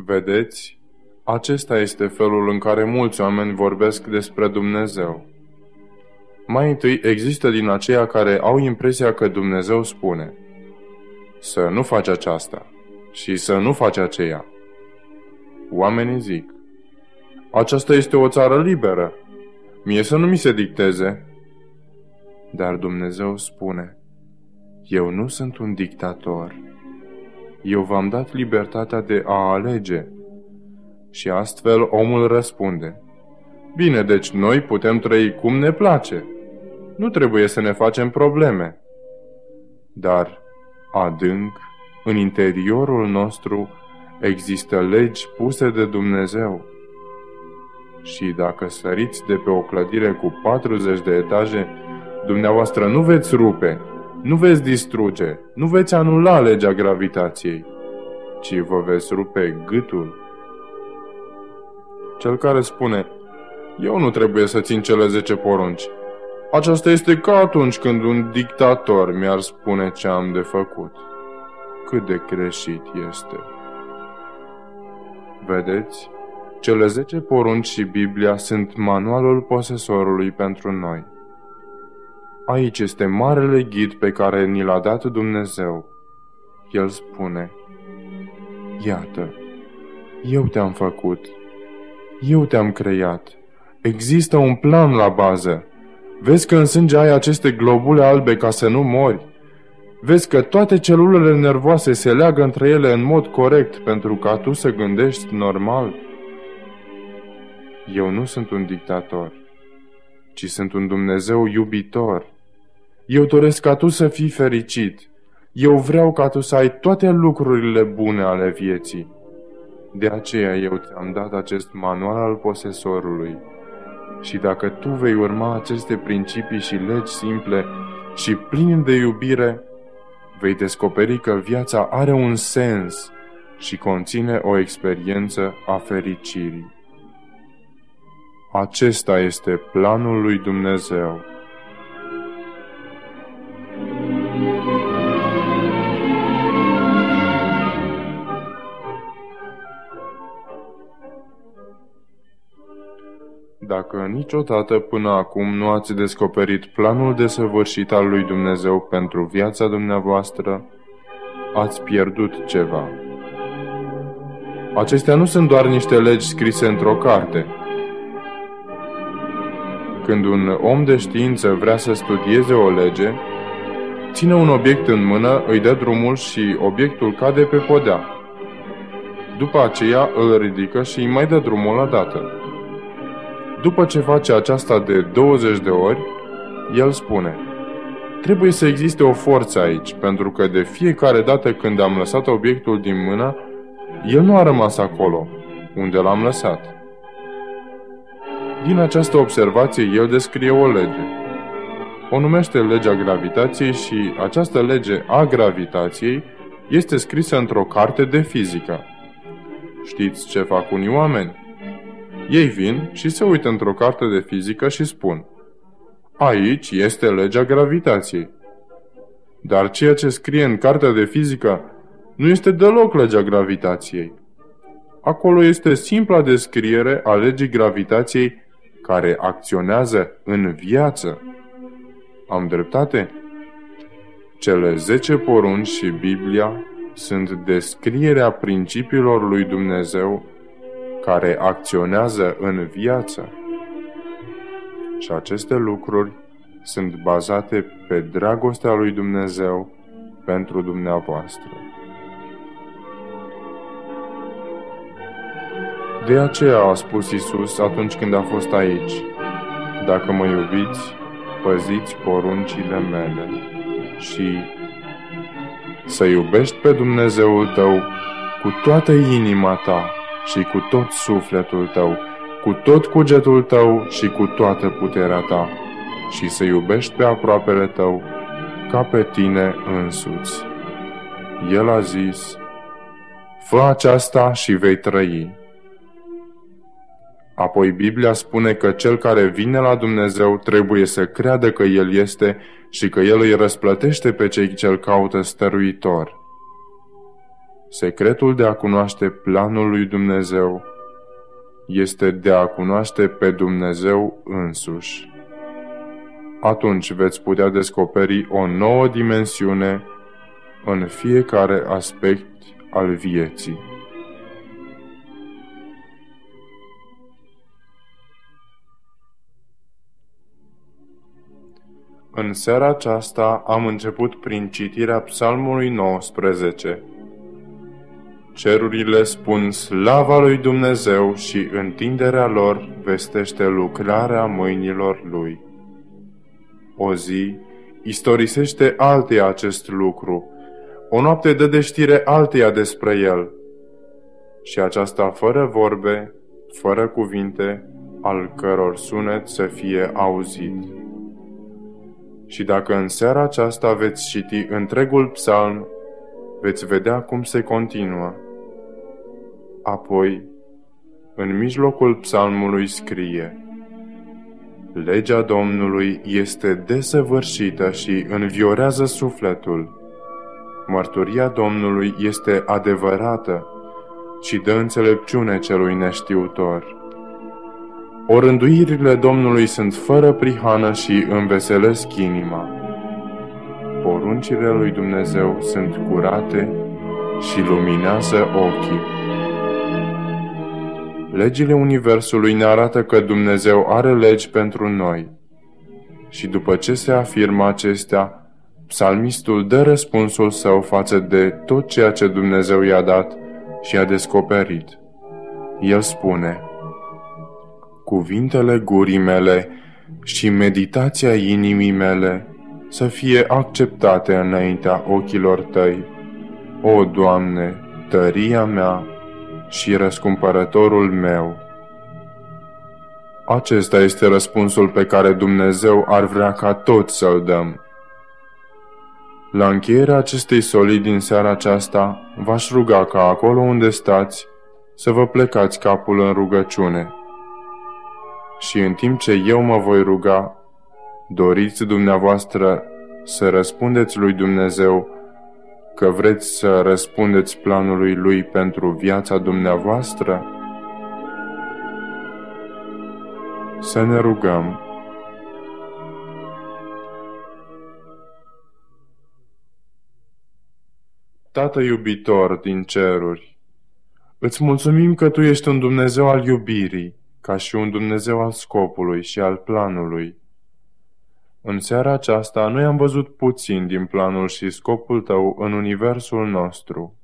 Vedeți, acesta este felul în care mulți oameni vorbesc despre Dumnezeu. Mai întâi există din aceia care au impresia că Dumnezeu spune să nu faci aceasta și să nu faci aceea. Oamenii zic, aceasta este o țară liberă, mie să nu mi se dicteze. Dar Dumnezeu spune, eu nu sunt un dictator eu v-am dat libertatea de a alege. Și astfel omul răspunde, Bine, deci noi putem trăi cum ne place. Nu trebuie să ne facem probleme. Dar, adânc, în interiorul nostru există legi puse de Dumnezeu. Și dacă săriți de pe o clădire cu 40 de etaje, dumneavoastră nu veți rupe, nu veți distruge, nu veți anula legea gravitației, ci vă veți rupe gâtul. Cel care spune, eu nu trebuie să țin cele zece porunci. Aceasta este ca atunci când un dictator mi-ar spune ce am de făcut. Cât de greșit este. Vedeți? Cele zece porunci și Biblia sunt manualul posesorului pentru noi. Aici este marele ghid pe care ni l-a dat Dumnezeu. El spune, Iată, eu te-am făcut, eu te-am creat, există un plan la bază. Vezi că în sânge ai aceste globule albe ca să nu mori. Vezi că toate celulele nervoase se leagă între ele în mod corect pentru ca tu să gândești normal. Eu nu sunt un dictator, ci sunt un Dumnezeu iubitor eu doresc ca tu să fii fericit. Eu vreau ca tu să ai toate lucrurile bune ale vieții. De aceea eu ți-am dat acest manual al posesorului. Și dacă tu vei urma aceste principii și legi simple și plini de iubire, vei descoperi că viața are un sens și conține o experiență a fericirii. Acesta este planul lui Dumnezeu. Dacă niciodată până acum nu ați descoperit planul desăvârșit al lui Dumnezeu pentru viața dumneavoastră, ați pierdut ceva. Acestea nu sunt doar niște legi scrise într-o carte. Când un om de știință vrea să studieze o lege, ține un obiect în mână, îi dă drumul și obiectul cade pe podea. După aceea îl ridică și îi mai dă drumul la dată. După ce face aceasta de 20 de ori, el spune Trebuie să existe o forță aici, pentru că de fiecare dată când am lăsat obiectul din mână, el nu a rămas acolo, unde l-am lăsat. Din această observație, el descrie o lege. O numește legea gravitației și această lege a gravitației este scrisă într-o carte de fizică. Știți ce fac unii oameni? Ei vin și se uită într-o carte de fizică și spun Aici este legea gravitației. Dar ceea ce scrie în cartea de fizică nu este deloc legea gravitației. Acolo este simpla descriere a legii gravitației care acționează în viață. Am dreptate? Cele zece porunci și Biblia sunt descrierea principiilor lui Dumnezeu care acționează în viață. Și aceste lucruri sunt bazate pe dragostea lui Dumnezeu pentru dumneavoastră. De aceea a spus Isus atunci când a fost aici, Dacă mă iubiți, păziți poruncile mele și să iubești pe Dumnezeul tău cu toată inima ta și cu tot sufletul tău, cu tot cugetul tău și cu toată puterea ta și să iubești pe aproapele tău ca pe tine însuți. El a zis, Fă aceasta și vei trăi. Apoi Biblia spune că cel care vine la Dumnezeu trebuie să creadă că El este și că El îi răsplătește pe cei ce îl caută stăruitor. Secretul de a cunoaște planul lui Dumnezeu este de a cunoaște pe Dumnezeu însuși. Atunci veți putea descoperi o nouă dimensiune în fiecare aspect al vieții. În seara aceasta am început prin citirea Psalmului 19, Cerurile spun slava lui Dumnezeu și întinderea lor vestește lucrarea mâinilor lui. O zi istorisește alteia acest lucru, o noapte dă de știre alteia despre el. Și aceasta fără vorbe, fără cuvinte, al căror sunet să fie auzit. Și dacă în seara aceasta veți citi întregul psalm, veți vedea cum se continuă. Apoi, în mijlocul psalmului scrie Legea Domnului este desăvârșită și înviorează sufletul. Mărturia Domnului este adevărată și dă înțelepciune celui neștiutor. Orânduirile Domnului sunt fără prihană și înveselesc inima. Poruncile lui Dumnezeu sunt curate și luminează ochii. Legile Universului ne arată că Dumnezeu are legi pentru noi. Și după ce se afirmă acestea, psalmistul dă răspunsul său față de tot ceea ce Dumnezeu i-a dat și a descoperit. El spune, Cuvintele gurii mele și meditația inimii mele să fie acceptate înaintea ochilor tăi, o Doamne, tăria mea și răscumpărătorul meu. Acesta este răspunsul pe care Dumnezeu ar vrea ca toți să-l dăm. La încheierea acestei solii din seara aceasta, v-aș ruga ca acolo unde stați să vă plecați capul în rugăciune. Și în timp ce eu mă voi ruga, doriți dumneavoastră să răspundeți lui Dumnezeu că vreți să răspundeți planului lui pentru viața dumneavoastră? Să ne rugăm. Tată iubitor din ceruri, îți mulțumim că Tu ești un Dumnezeu al iubirii, ca și un Dumnezeu al scopului și al planului. În seara aceasta noi am văzut puțin din planul și scopul Tău în universul nostru.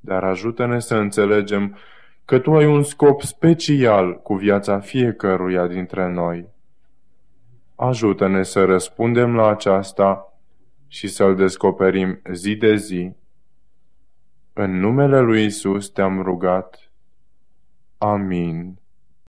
Dar ajută-ne să înțelegem că Tu ai un scop special cu viața fiecăruia dintre noi. Ajută-ne să răspundem la aceasta și să-L descoperim zi de zi. În numele Lui Isus te-am rugat. Amin.